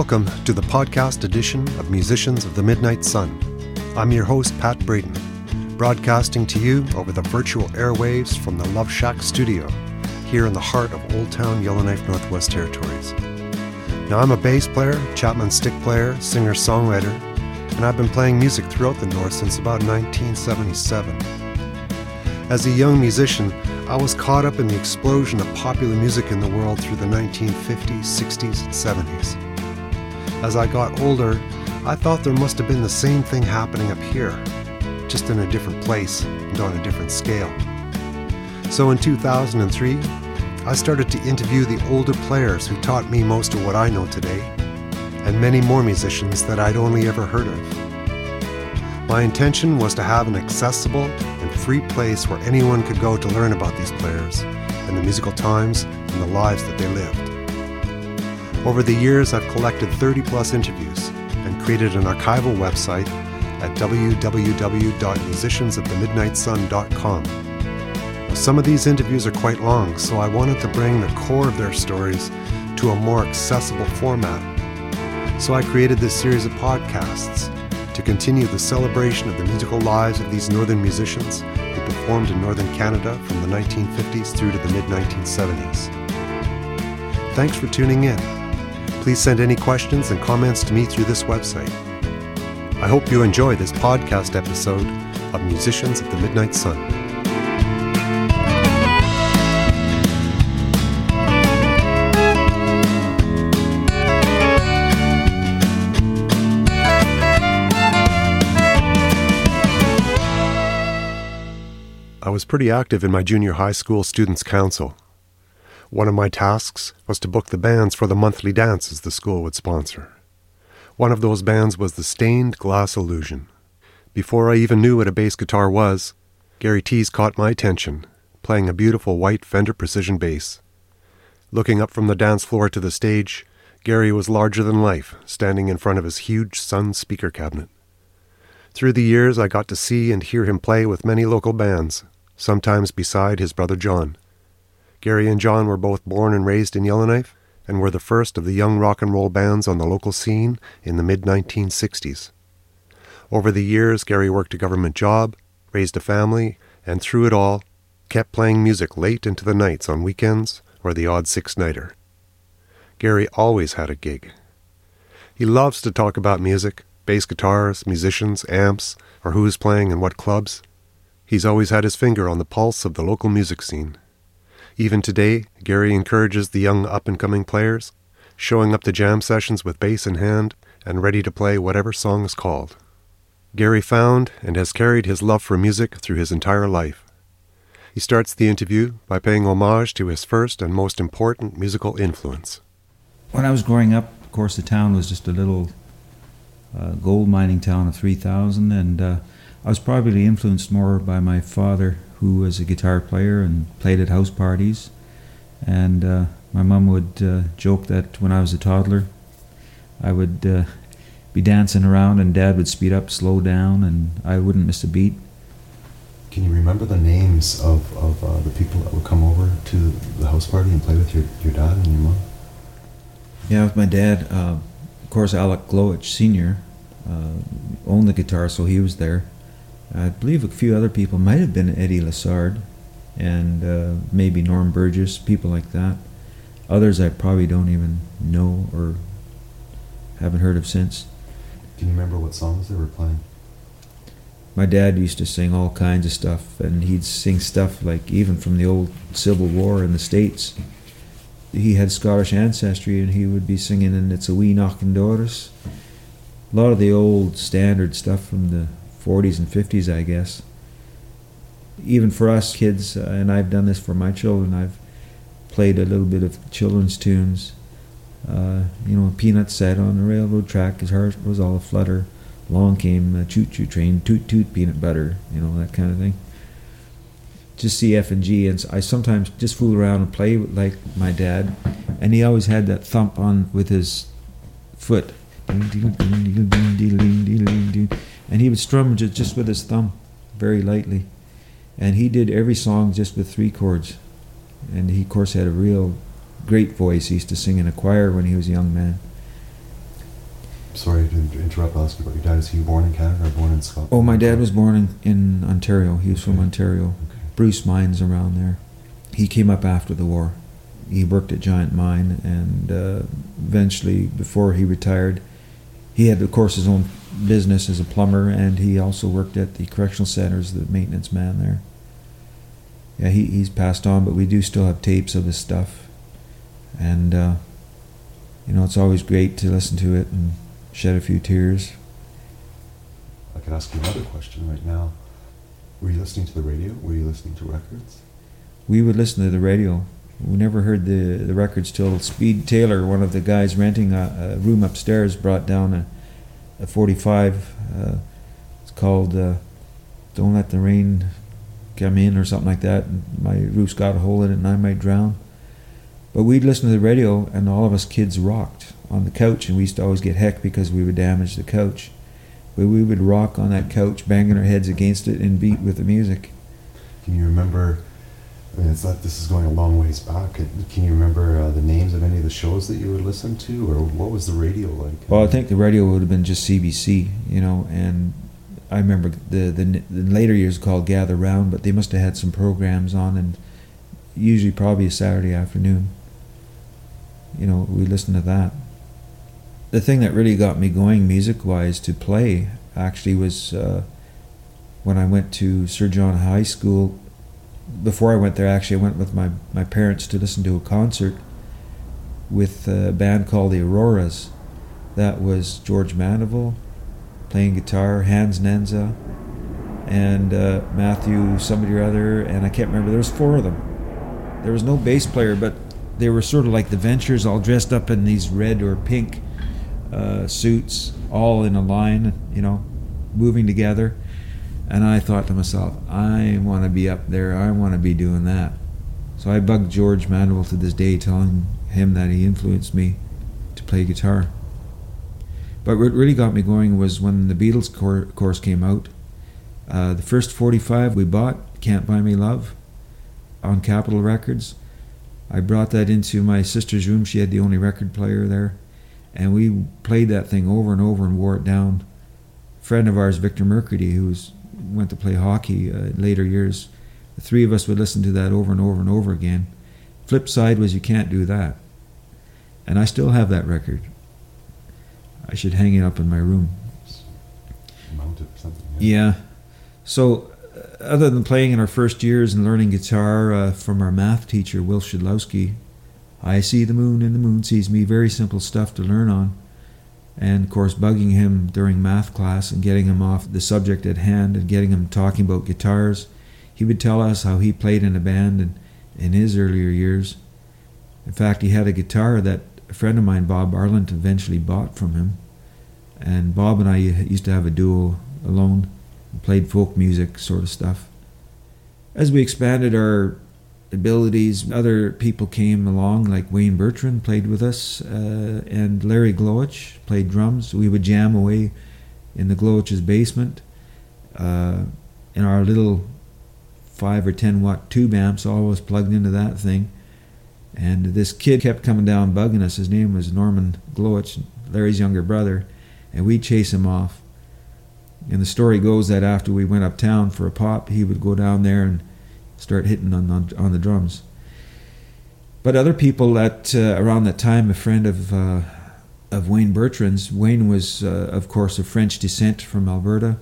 Welcome to the podcast edition of Musicians of the Midnight Sun. I'm your host, Pat Braden, broadcasting to you over the virtual airwaves from the Love Shack studio here in the heart of Old Town Yellowknife, Northwest Territories. Now, I'm a bass player, Chapman stick player, singer songwriter, and I've been playing music throughout the North since about 1977. As a young musician, I was caught up in the explosion of popular music in the world through the 1950s, 60s, and 70s. As I got older, I thought there must have been the same thing happening up here, just in a different place and on a different scale. So in 2003, I started to interview the older players who taught me most of what I know today, and many more musicians that I'd only ever heard of. My intention was to have an accessible and free place where anyone could go to learn about these players and the musical times and the lives that they lived. Over the years, I've collected 30 plus interviews and created an archival website at www.musiciansofthemidnightsun.com. Some of these interviews are quite long, so I wanted to bring the core of their stories to a more accessible format. So I created this series of podcasts to continue the celebration of the musical lives of these northern musicians who performed in northern Canada from the 1950s through to the mid 1970s. Thanks for tuning in. Please send any questions and comments to me through this website. I hope you enjoy this podcast episode of Musicians of the Midnight Sun. I was pretty active in my junior high school students' council. One of my tasks was to book the bands for the monthly dances the school would sponsor. One of those bands was the Stained Glass Illusion. Before I even knew what a bass guitar was, Gary Tees caught my attention, playing a beautiful white Fender Precision bass. Looking up from the dance floor to the stage, Gary was larger than life, standing in front of his huge Sunn speaker cabinet. Through the years, I got to see and hear him play with many local bands, sometimes beside his brother John. Gary and John were both born and raised in Yellowknife and were the first of the young rock and roll bands on the local scene in the mid 1960s. Over the years, Gary worked a government job, raised a family, and through it all, kept playing music late into the nights on weekends or the odd six nighter. Gary always had a gig. He loves to talk about music, bass guitars, musicians, amps, or who's playing in what clubs. He's always had his finger on the pulse of the local music scene. Even today, Gary encourages the young up and coming players, showing up to jam sessions with bass in hand and ready to play whatever song is called. Gary found and has carried his love for music through his entire life. He starts the interview by paying homage to his first and most important musical influence. When I was growing up, of course, the town was just a little uh, gold mining town of 3,000, and uh, I was probably influenced more by my father, who was a guitar player and played at house parties. And uh, my mum would uh, joke that when I was a toddler, I would uh, be dancing around, and Dad would speed up, slow down, and I wouldn't miss a beat. Can you remember the names of, of uh, the people that would come over to the house party and play with your, your dad and your mom? Yeah, with my dad, uh, of course, Alec Glowich Sr. Uh, owned the guitar, so he was there. I believe a few other people might have been Eddie Lassard and uh, maybe Norm Burgess, people like that. Others I probably don't even know or haven't heard of since. Can you remember what songs they were playing? My dad used to sing all kinds of stuff, and he'd sing stuff like even from the old Civil War in the States. He had Scottish ancestry, and he would be singing, and it's a wee Deoch an Doris. A lot of the old standard stuff from the 40s and 50s, I guess. Even for us kids, uh, and I've done this for my children, I've played a little bit of children's tunes. Uh, you know, a peanut set on the railroad track, his heart was all aflutter. Long came a choo-choo train, toot toot peanut butter, you know, that kind of thing. Just C, F, and G, and I sometimes just fool around and play like my dad, and he always had that thump on with his foot and he would strum just, just with his thumb, very lightly. And he did every song just with three chords. And he, of course, had a real great voice. He used to sing in a choir when he was a young man. sorry to interrupt. You about your dad. Is he born in Canada or born in Scotland? Oh, my dad was born in, in Ontario. He was from Ontario. Okay. Bruce Mines around there. He came up after the war. He worked at Giant Mine, and uh, eventually, before he retired, he had, of course, his own business as a plumber, and he also worked at the correctional center as the maintenance man there. Yeah, he, he's passed on, but we do still have tapes of his stuff, and uh, you know, it's always great to listen to it and shed a few tears. I could ask you another question right now. Were you listening to the radio? Were you listening to records? we would listen to the radio. We never heard the, the records till Speed Taylor, one of the guys renting a, a room upstairs, brought down a, a 45. Uh, it's called uh, Don't Let the Rain Come In or something like that. My roof's got a hole in it and I might drown. But we'd listen to the radio and all of us kids rocked on the couch and we used to always get heck because we would damage the couch. But we would rock on that couch, banging our heads against it and beat with the music. Can you remember? I mean, it's not. This is going a long ways back. Can you remember uh, the names of any of the shows that you would listen to, or what was the radio like? Well, I think the radio would have been just CBC, you know, and I remember the the, the later years called Gather Round, but they must have had some programs on, and usually probably a Saturday afternoon. You know, we listened to that. The thing that really got me going music-wise to play actually was uh, when I went to Sir John High School. Before I went there, actually, I went with my, my parents to listen to a concert with a band called the Auroras. That was George Mandeville playing guitar, Hans Nenza, and uh, Matthew somebody or other, and I can't remember. There was four of them. There was no bass player, but they were sort of like the Ventures, all dressed up in these red or pink uh, suits, all in a line, you know, moving together. And I thought to myself, I want to be up there. I want to be doing that. So I bugged George Mandeville to this day, telling him that he influenced me to play guitar. But what really got me going was when the Beatles cor- course came out. Uh, the first 45 we bought, Can't Buy Me Love, on Capitol Records. I brought that into my sister's room. She had the only record player there. And we played that thing over and over and wore it down. A friend of ours, Victor who was, went to play hockey uh, in later years, the three of us would listen to that over and over and over again. Flip side was You Can't Do That. And I still have that record. I should hang it up in my room. mounted something. Yeah. So, uh, other than playing in our first years and learning guitar uh, from our math teacher, Will Shidlowski, I see the moon and the moon sees me. Very simple stuff to learn on. And of course, bugging him during math class and getting him off the subject at hand and getting him talking about guitars. He would tell us how he played in a band in, in his earlier years. In fact, he had a guitar that a friend of mine, Bob Arlant, eventually bought from him. And Bob and I used to have a duo alone, and played folk music sort of stuff. As we expanded our abilities, other people came along, like Wayne Bertrand played with us, uh, and Larry Glowich played drums. We would jam away in the Glowich's basement uh, in our little five or ten watt tube amps, always plugged into that thing. And this kid kept coming down bugging us. His name was Norman Glowich, Larry's younger brother, and we'd chase him off. And the story goes that after we went uptown for a pop, he would go down there and start hitting on on, on the drums. But other people at uh, around that time, a friend of uh, of Wayne Bertrand's. Wayne was, uh, of course, of French descent from Alberta.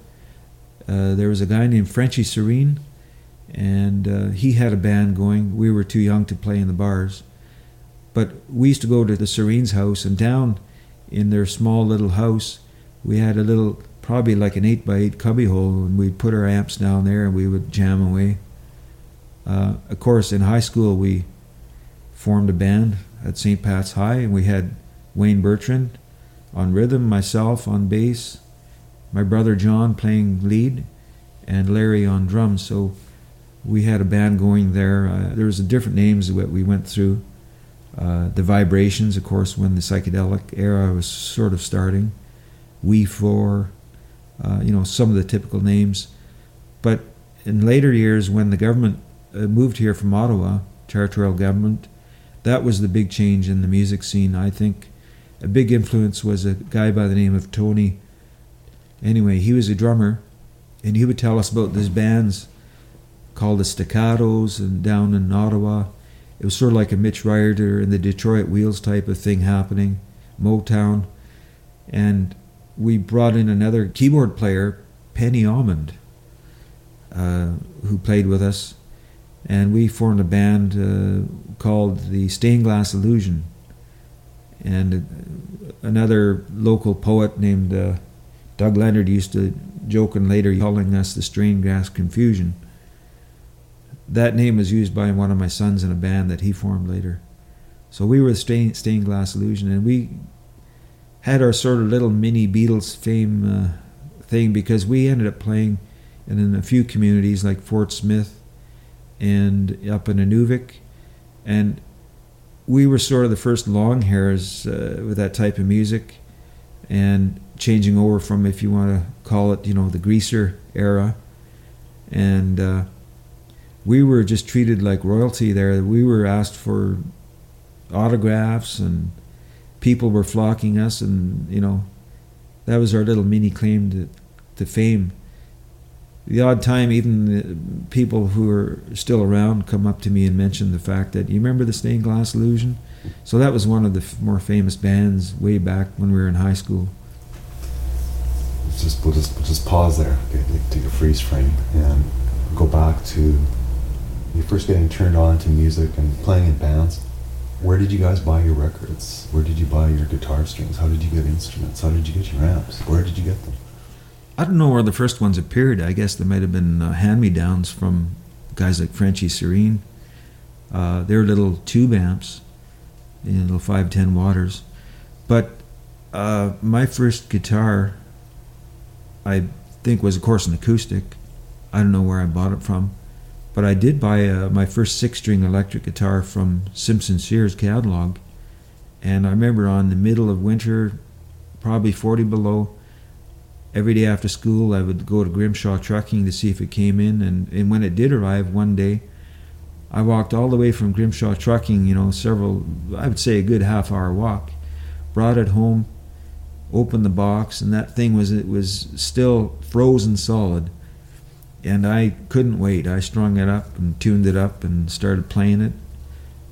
Uh, there was a guy named Frenchy Serene, and uh, he had a band going. We were too young to play in the bars, but we used to go to the Serene's house, and down in their small little house, we had a little, probably like an eight by eight cubbyhole, and we'd put our amps down there, and we would jam away. Uh, of course, in high school, we formed a band at St. Pat's High, and we had Wayne Bertrand on rhythm, myself on bass, my brother John playing lead, and Larry on drums. So we had a band going there. Uh, there was a different names that we went through. Uh, the Vibrations, of course, when the psychedelic era was sort of starting. We Four, uh, you know, some of the typical names. But in later years, when the government uh, moved here from Ottawa, territorial government, that was the big change in the music scene. I think a big influence was a guy by the name of Tony. Anyway, he was a drummer, and he would tell us about these bands called the Staccatos and down in Ottawa. It was sort of like a Mitch Ryder and the Detroit Wheels type of thing happening, Motown. And we brought in another keyboard player, Penny Almond, uh, who played with us. And we formed a band uh, called the Stained Glass Illusion. And another local poet named uh, Doug Leonard used to joke and later calling us the Stained Glass Confusion that name was used by one of my sons in a band that he formed later. So we were Stained, stained Glass Illusion, and we had our sort of little mini Beatles fame uh, thing because we ended up playing in a few communities like Fort Smith and up in Inuvik, and we were sort of the first long hairs uh, with that type of music, and changing over from, if you want to call it, you know, the greaser era, and. Uh, we were just treated like royalty there. We were asked for autographs and people were flocking us and you know that was our little mini claim to, to fame the odd time even people who are still around come up to me and mention the fact that you remember the stained glass illusion so that was one of the f- more famous bands way back when we were in high school just we'll just we'll just pause there okay, take a freeze frame and go back to you first getting turned on to music and playing in bands, where did you guys buy your records? Where did you buy your guitar strings? How did you get instruments? How did you get your amps? Where did you get them? I don't know where the first ones appeared. I guess there might have been uh, hand-me-downs from guys like Frenchy Serene. Uh, they're little tube amps, you know, little 510 waters. But uh, my first guitar, I think, was of course an acoustic. I don't know where I bought it from. But I did buy uh, my first six string electric guitar from Simpson Sears catalog. And I remember on the middle of winter, probably 40 below, every day after school I would go to Grimshaw Trucking to see if it came in. And, and when it did arrive one day, I walked all the way from Grimshaw Trucking, you know, several, I would say a good half hour walk, brought it home, opened the box, and that thing was, it was still frozen solid and I couldn't wait. I strung it up and tuned it up and started playing it,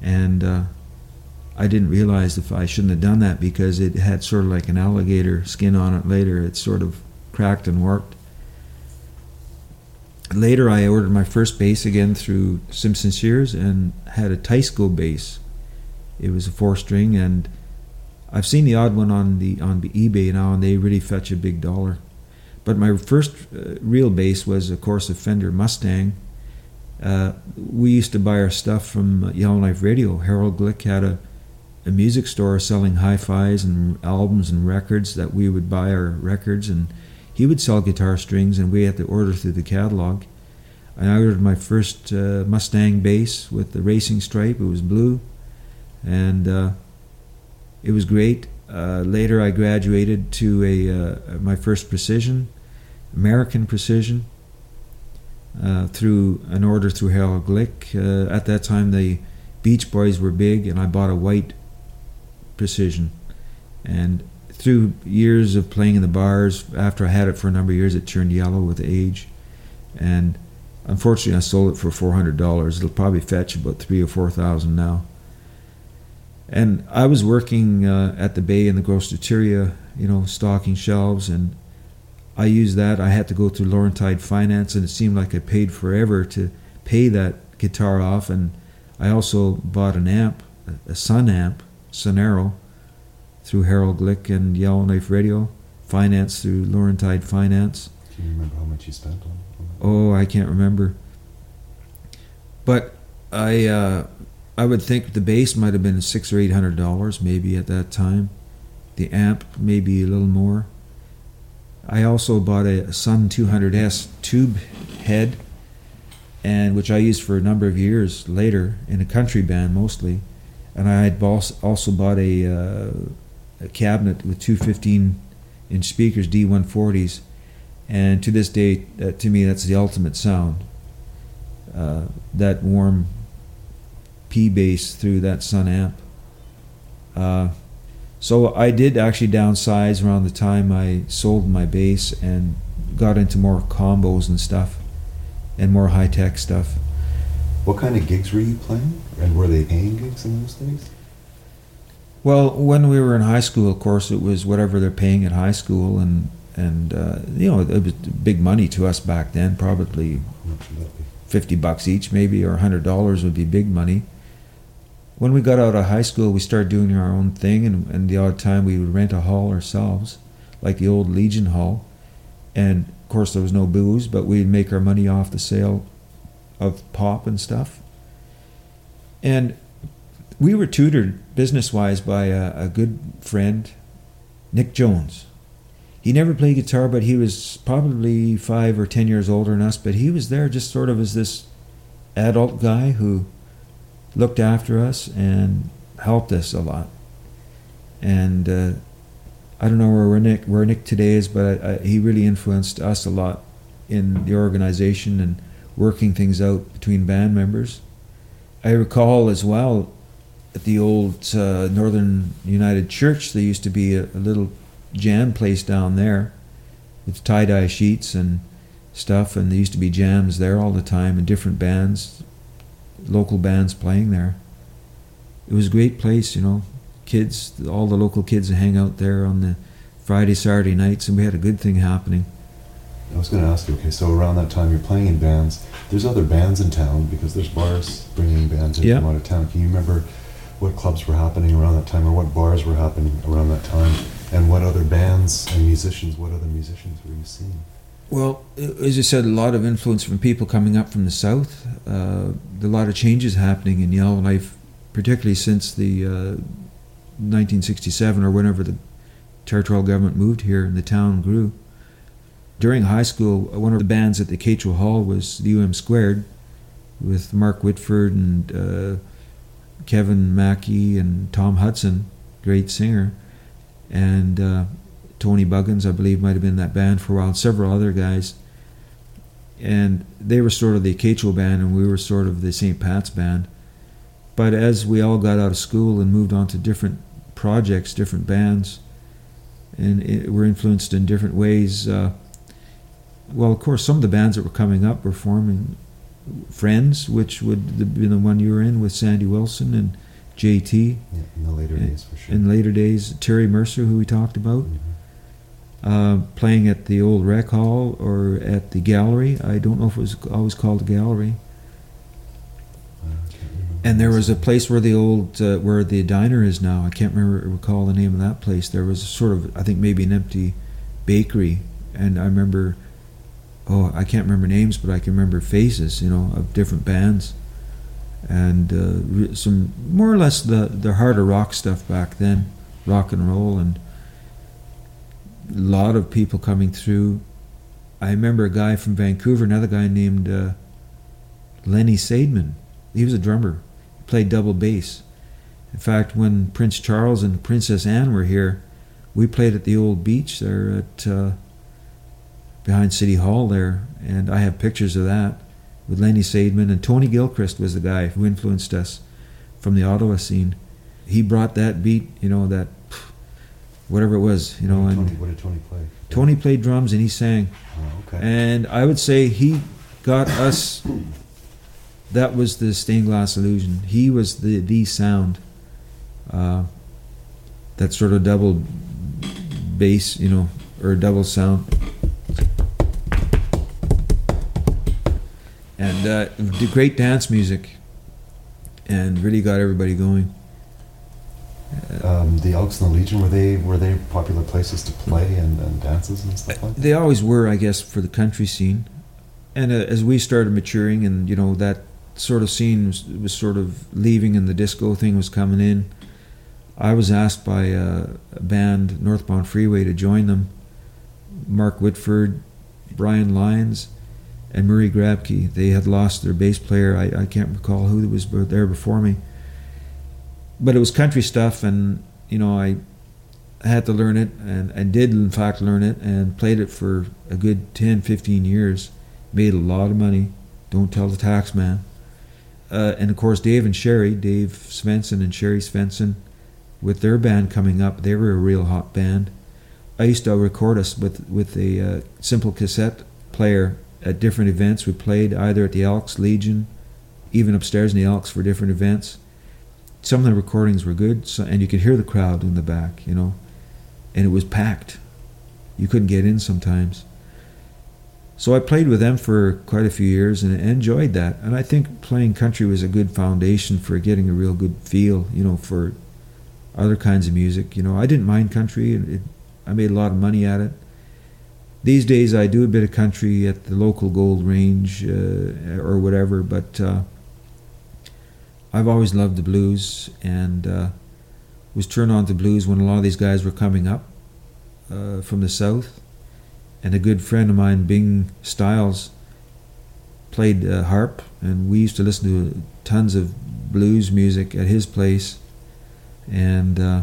and uh, I didn't realize if I shouldn't have done that because it had sort of like an alligator skin on it. Later, it sort of cracked and warped. Later, I ordered my first bass again through Simpson Sears and had a Teisco bass. It was a four string, and I've seen the odd one on the on eBay now, and they really fetch a big dollar. But my first uh, real bass was, of course, a Fender Mustang. Uh, we used to buy our stuff from Yellowknife Radio. Harold Glick had a, a music store selling hi-fis and albums and records that we would buy our records, and he would sell guitar strings, and we had to order through the catalog. I ordered my first uh, Mustang bass with the racing stripe. It was blue, and uh, it was great. Uh, later, I graduated to a uh, my first Precision, American Precision uh, through an order through Harold Glick. Uh, at that time, the Beach Boys were big, and I bought a white Precision. And through years of playing in the bars, after I had it for a number of years, it turned yellow with age. And unfortunately, I sold it for four hundred dollars. It'll probably fetch about three or four thousand now. And I was working uh, at the Bay in the Groceteria, you know, stocking shelves, and I used that. I had to go through Laurentide Finance, and it seemed like I paid forever to pay that guitar off. And I also bought an amp, a Sunn amp, Sonaro, through Harold Glick and Yellowknife Radio, financed through Laurentide Finance. Can you remember how much you spent on? on Oh, I can't remember. But I, uh, I would think the bass might have been six or eight hundred dollars, maybe at that time. The amp, maybe a little more. I also bought a Sunn 200S tube head, and which I used for a number of years later in a country band mostly. And I had also bought a, uh, a cabinet with two 15 inch speakers, D140s, and to this day, uh, to me, that's the ultimate sound. Uh, that warm P bass through that Sunn amp. Uh, So I did actually downsize around the time I sold my bass and got into more combos and stuff and more high tech stuff. What kind of gigs were you playing? And were they paying gigs in those days? Well, when we were in high school, of course, it was whatever they're paying at high school, and and uh, you know it was big money to us back then. Probably fifty bucks each, maybe, or hundred dollars would be big money. When we got out of high school, we started doing our own thing, and, and the odd time we would rent a hall ourselves, like the old Legion Hall, and of course there was no booze, but we'd make our money off the sale of pop and stuff. And we were tutored business wise by a, a good friend, Nick Jones. He never played guitar, but he was probably five or ten years older than us. But he was there just sort of as this adult guy who looked after us and helped us a lot. And uh, I don't know where Nick where Nick today is, but I, I, he really influenced us a lot in the organization and working things out between band members. I recall as well at the old uh, Northern United Church, there used to be a, a little jam place down there with tie dye sheets and stuff, and there used to be jams there all the time and different bands, local bands playing there. It was a great place, you know. Kids, all the local kids hang out there on the Friday, Saturday nights, and we had a good thing happening. I was going to ask you, okay, so around that time you're playing in bands. There's other bands in town because there's bars bringing bands in Yeah. from out of town. Can you remember what clubs were happening around that time or what bars were happening around that time? And what other bands and musicians, what other musicians were you seeing? Well, as you said, a lot of influence from people coming up from the south. Uh, a lot of changes happening in Yellowknife, particularly since the uh, 1967 or whenever the territorial government moved here and the town grew. During high school, one of the bands at the Cato Hall was the UM Squared, with Mark Whitford and uh, Kevin Mackey and Tom Hudson, great singer, and uh, Tony Buggins, I believe, might have been in that band for a while, and several other guys. And they were sort of the Cato band, and we were sort of the St. Pat's band. But as we all got out of school and moved on to different projects, different bands, and it, were influenced in different ways. Uh, well, of course, some of the bands that were coming up were forming Friends, which would have been the one you were in with Sandy Wilson and JT. Yeah, in the later days, for sure. In later days, Terry Mercer, who we talked about, Mhm. uh, playing at the old rec hall or at the gallery. I don't know if it was always called the gallery. Uh, I can't remember. And there was a place where the old uh, where the diner is now. I can't remember recall the name of that place. There was sort of I think maybe an empty bakery, and I remember. Oh, I can't remember names, but I can remember faces. You know, of different bands, and uh, some more or less the the harder rock stuff back then, rock and roll, and a lot of people coming through. I remember a guy from Vancouver, another guy named uh, Lenny Saidman. He was a drummer He played double bass. In fact, when Prince Charles and Princess Anne were here, we played at the old beach there at uh, behind City Hall there, and I have pictures of that with Lenny Sadman and Tony Gilchrist was the guy who influenced us from the Ottawa scene. He brought that beat, you know, that whatever it was, you know, What did and Tony, what did Tony play? Tony played drums and he sang. Oh, okay. And I would say he got us. That was the stained glass illusion. He was the the sound. Uh, that sort of double bass, you know, or double sound. And uh, the great dance music, and really got everybody going. um, the Elks and the Legion were they were they popular places to play and, and dances and stuff like that? They always were, I guess, for the country scene. And uh, as we started maturing, and you know that sort of scene was, was sort of leaving, and the disco thing was coming in, I was asked by a, a band, Northbound Freeway, to join them. Mark Whitford, Brian Lyons, and Murray Grabke. They had lost their bass player. I, I can't recall who was there before me. But it was country stuff, and you know I had to learn it, and I did in fact learn it, and played it for a good 10, 15 years. Made a lot of money. Don't tell the tax man. Uh, and of course, Dave and Sherry, Dave Svensson and Sherry Svensson, with their band coming up. They were a real hot band. I used to record us with with a uh, simple cassette player at different events. We played either at the Elks Legion, even upstairs in the Elks for different events. Some of the recordings were good, so, and you could hear the crowd in the back, you know, and it was packed. You couldn't get in sometimes. So I played with them for quite a few years and enjoyed that. And I think playing country was a good foundation for getting a real good feel, you know, for other kinds of music. You know, I didn't mind country. It, I made a lot of money at it. These days I do a bit of country at the local gold range uh, or whatever, but uh, I've always loved the blues and uh, was turned on to blues when a lot of these guys were coming up uh, from the south. And a good friend of mine, Bing Styles, played uh, harp, and we used to listen to tons of blues music at his place, and uh,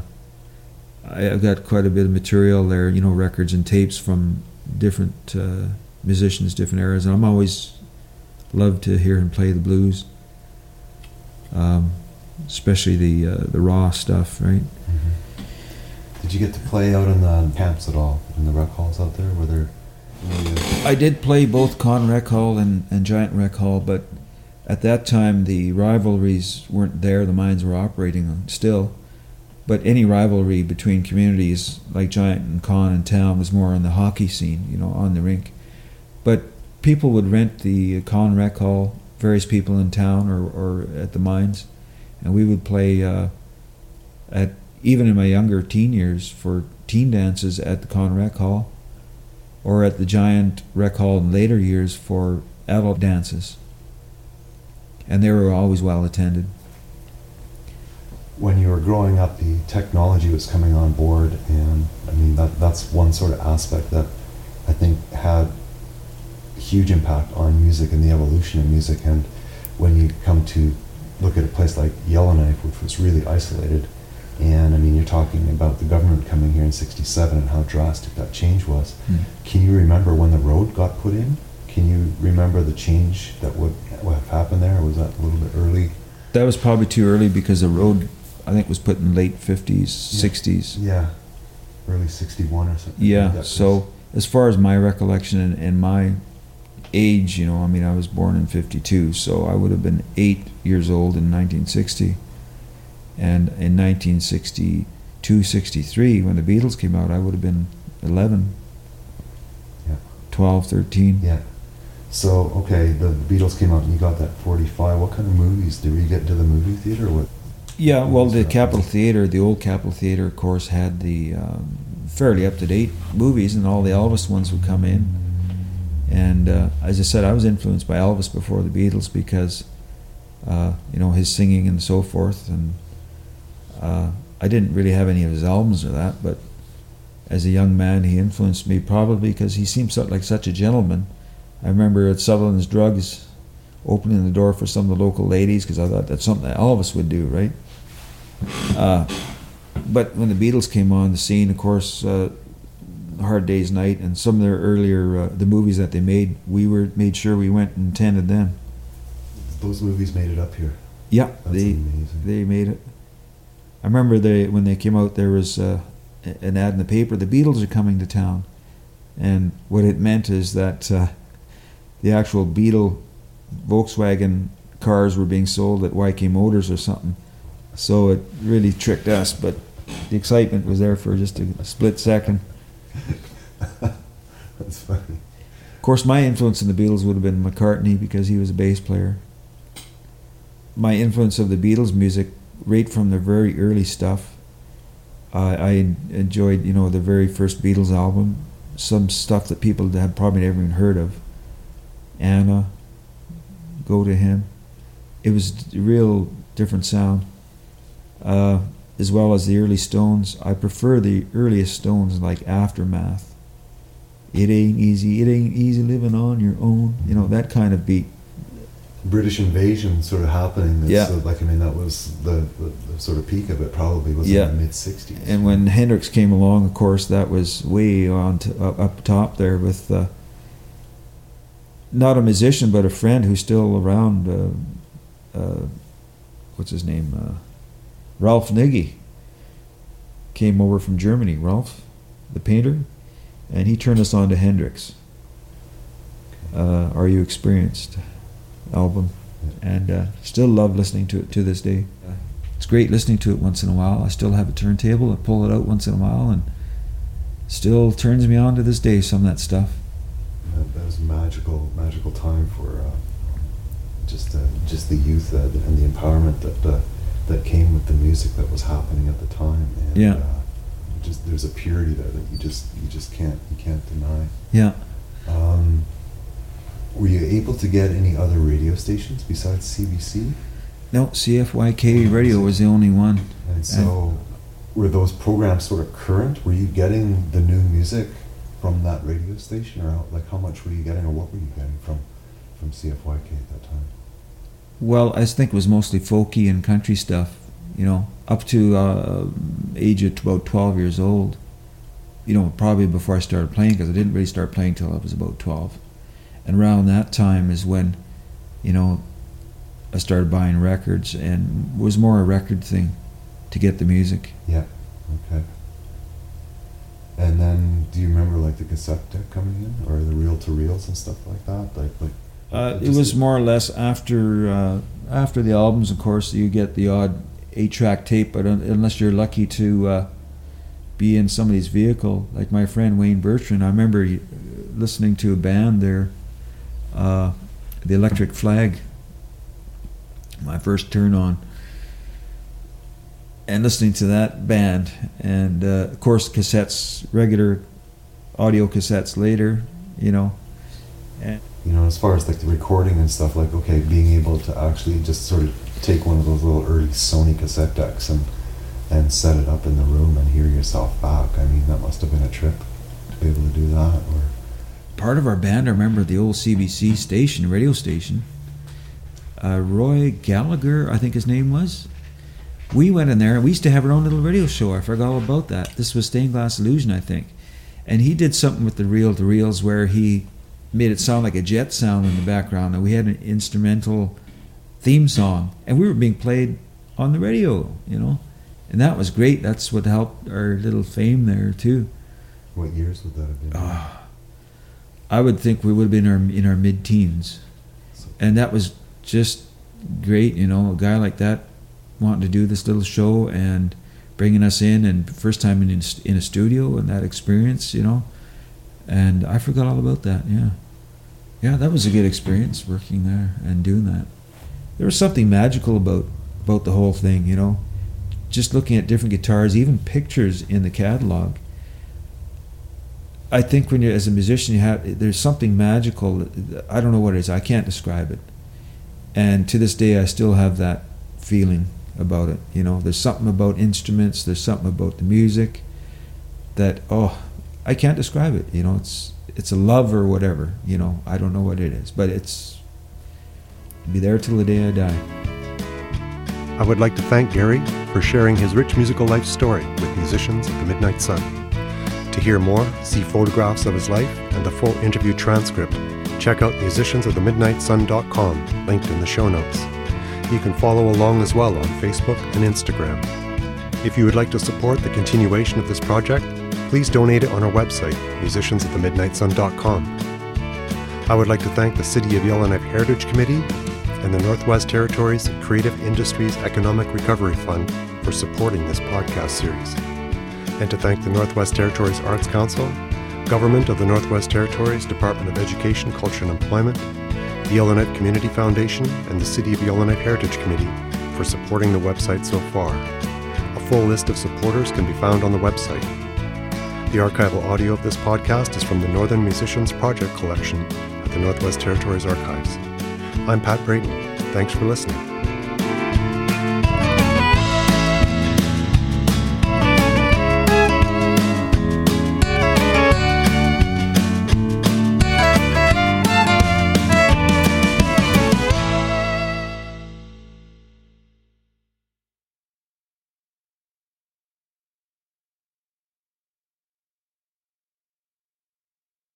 I, got quite a bit of material there, you know, records and tapes from different uh, musicians, different eras, and I'm always loved to hear him play the blues, um, especially the uh, the raw stuff, right? Mm-hmm. Did you get to play out in the camps at all, in the rec halls out there? Were there? I did play both Con Rec Hall and, and Giant Rec Hall, but at that time the rivalries weren't there. The mines were operating still, but any rivalry between communities like Giant and Con and Town was more on the hockey scene, you know, on the rink. But people would rent the Con Rec Hall, various people in town or, or at the mines, and we would play uh, at even in my younger teen years for teen dances at the Con Rec Hall or at the Giant Rec Hall in later years for adult dances. And they were always well attended. When you were growing up, the technology was coming on board, and I mean, that, that's one sort of aspect that I think had huge impact on music and the evolution of music. And when you come to look at a place like Yellowknife, which was really isolated, and I mean, you're talking about the government coming here in 67 and how drastic that change was. Mm. Can you remember when the road got put in? Can you remember the change that would, would have happened there? Was that a little bit early? That was probably too early because the road, I think, was put in late 50s, yeah. 60s. Yeah, early 61 or something. Yeah, like so as far as my recollection and, and my age, you know, I mean, I was born in 52, so I would have been eight years old in 1960 and in 1962, 63, when the Beatles came out, I would have been 11, yeah. 12, 13. Yeah. So, okay, the Beatles came out and you got that 45. What kind of movies? Did we get into the movie theater what? Yeah, well, the Capitol Theater, the old Capitol Theater, of course, had the um, fairly up to date movies, and all the Elvis ones would come in. And uh, as I said, I was influenced by Elvis before the Beatles because, uh, you know, his singing and so forth, and uh, I didn't really have any of his albums or that, but as a young man, he influenced me probably because he seemed like such a gentleman. I remember at Sutherland's Drugs opening the door for some of the local ladies because I thought that's something that all of us would do, right? Uh, but when the Beatles came on the scene, of course, uh, Hard Day's Night and some of their earlier uh, the movies that they made, we were made sure we went and attended them. Those movies made it up here. Yeah, That's they amazing. they made it. I remember they when they came out, there was uh, an ad in the paper. The Beatles are coming to town, and what it meant is that uh, the actual Beatle Volkswagen cars were being sold at YK Motors or something. So it really tricked us, but the excitement was there for just a split second. That's funny. Of course, my influence in the Beatles would have been McCartney because he was a bass player. My influence of the Beatles music right from the very early stuff. Uh, I enjoyed, you know, the very first Beatles album, some stuff that people had probably never even heard of. Anna, Go to Him. It was a real different sound. Uh, as well as the early Stones. I prefer the earliest Stones, like Aftermath. It ain't easy, it ain't easy living on your own. You know, that kind of beat British invasion sort of happening. yeah. like I mean, that was the, the, the, sort of peak of it. Probably was yeah. in the mid '60s. And when Hendrix came along, of course, that was way on to, uh, up top there with uh, not a musician but a friend who's still around. Uh, uh what's his name? Uh, Ralph Niggy. came over from Germany, Ralph, the painter, and he turned us on to Hendrix. Uh, Are You Experienced album, and uh, still love listening to it to this day. It's great listening to it once in a while. I still have a turntable. I pull it out once in a while, and still turns me on to this day. Some of that stuff. That, that was a magical, magical time for uh, just uh, just the youth uh, and the empowerment that uh, that came with the music that was happening at the time. And, Yeah. Uh, just there's a purity there that you just you just can't you can't deny. Yeah. Um, were you able to get any other radio stations besides CBC? No, CFYK radio was the only one. And so, were those programs sort of current? Were you getting the new music from that radio station, or how, like how much were you getting, or what were you getting from from CFYK at that time? Well, I think it was mostly folky and country stuff, you know, up to uh, age of about 12 years old. You know, probably before I started playing, because I didn't really start playing till I was about 12. And around that time is when, you know, I started buying records and it was more a record thing to get the music. Yeah. Okay. And then, do you remember like the cassette deck coming in, or the reel to reels and stuff like that? Like, like. Uh, it was more or less after uh, after the albums. Of course, you get the odd eight-track tape, but un- unless you're lucky to uh, be in somebody's vehicle, like my friend Wayne Bertrand, I remember listening to a band there, uh, the Electric Flag. My first turn on, and listening to that band, and uh, of course cassettes, regular audio cassettes later, you know, and you know, as far as like the recording and stuff, like okay, being able to actually just sort of take one of those little early Sony cassette decks and and set it up in the room and hear yourself back. I mean, that must have been a trip to be able to do that. Or part of our band, I remember the old CBC station, radio station. Uh, Roy Gallagher, I think his name was. We went in there and we used to have our own little radio show. I forgot all about that. This was Stained Glass Illusion, I think. And he did something with the reel to reels where he made it sound like a jet sound in the background. And we had an instrumental theme song. And we were being played on the radio, you know. And that was great. That's what helped our little fame there, too. what years would that have been? Ah, I would think we would have been in our, in our mid teens. And that was just great, you know, a guy like that wanting to do this little show and bringing us in and first time in, in a studio and that experience, you know. And I forgot all about that, yeah. Yeah, that was a good experience working there and doing that. There was something magical about about the whole thing, you know. Just looking at different guitars, even pictures in the catalog. I think when you're as a musician, you have there's something magical. I don't know what it is. I can't describe it. And to this day, I still have that feeling about it. You know, there's something about instruments. There's something about the music that oh, I can't describe it. You know, it's it's a love or whatever. You know, I don't know what it is, but it's be there till the day I die. I would like to thank Gary for sharing his rich musical life story with musicians of the Midnight Sun. To hear more, see photographs of his life and the full interview transcript, check out musiciansofthemidnightsun.com, linked in the show notes. You can follow along as well on Facebook and Instagram. If you would like to support the continuation of this project, please donate it on our website, musiciansofthemidnightsun.com. I would like to thank the City of Yellowknife Heritage Committee and the Northwest Territories Creative Industries Economic Recovery Fund for supporting this podcast series. And to thank the Northwest Territories Arts Council, Government of the Northwest Territories Department of Education, Culture and Employment, Yellowknife Community Foundation, and the City of Yellowknife Heritage Committee for supporting the website so far. A full list of supporters can be found on the website. The archival audio of this podcast is from the Northern Musicians Project collection at the Northwest Territories Archives. I'm Pat Braden. Thanks for listening.